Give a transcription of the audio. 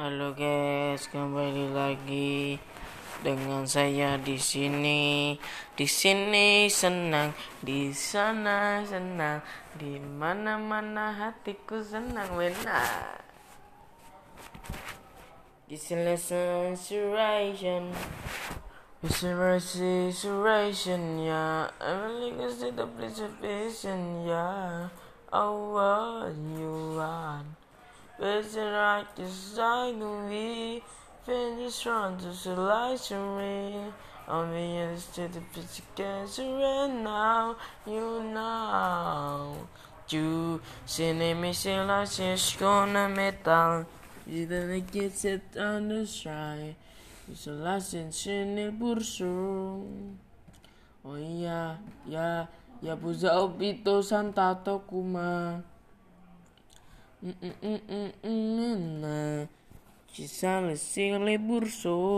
Halo guys, kembali lagi dengan saya di sini. Di sini senang, di sana senang, di mana-mana hatiku senang benar. This is inspiration. Inspiration, yeah. I really can see the participation, yeah. Oh, what you want. Is it right design we finish strong to selection me? On the instant of physical and now you know. You see me say like she's gonna metal. You then get set on the shy. It's a license in the bursu. Oh iya, ya, ya buza obito santato kuma. Nana, de sala se le bursou.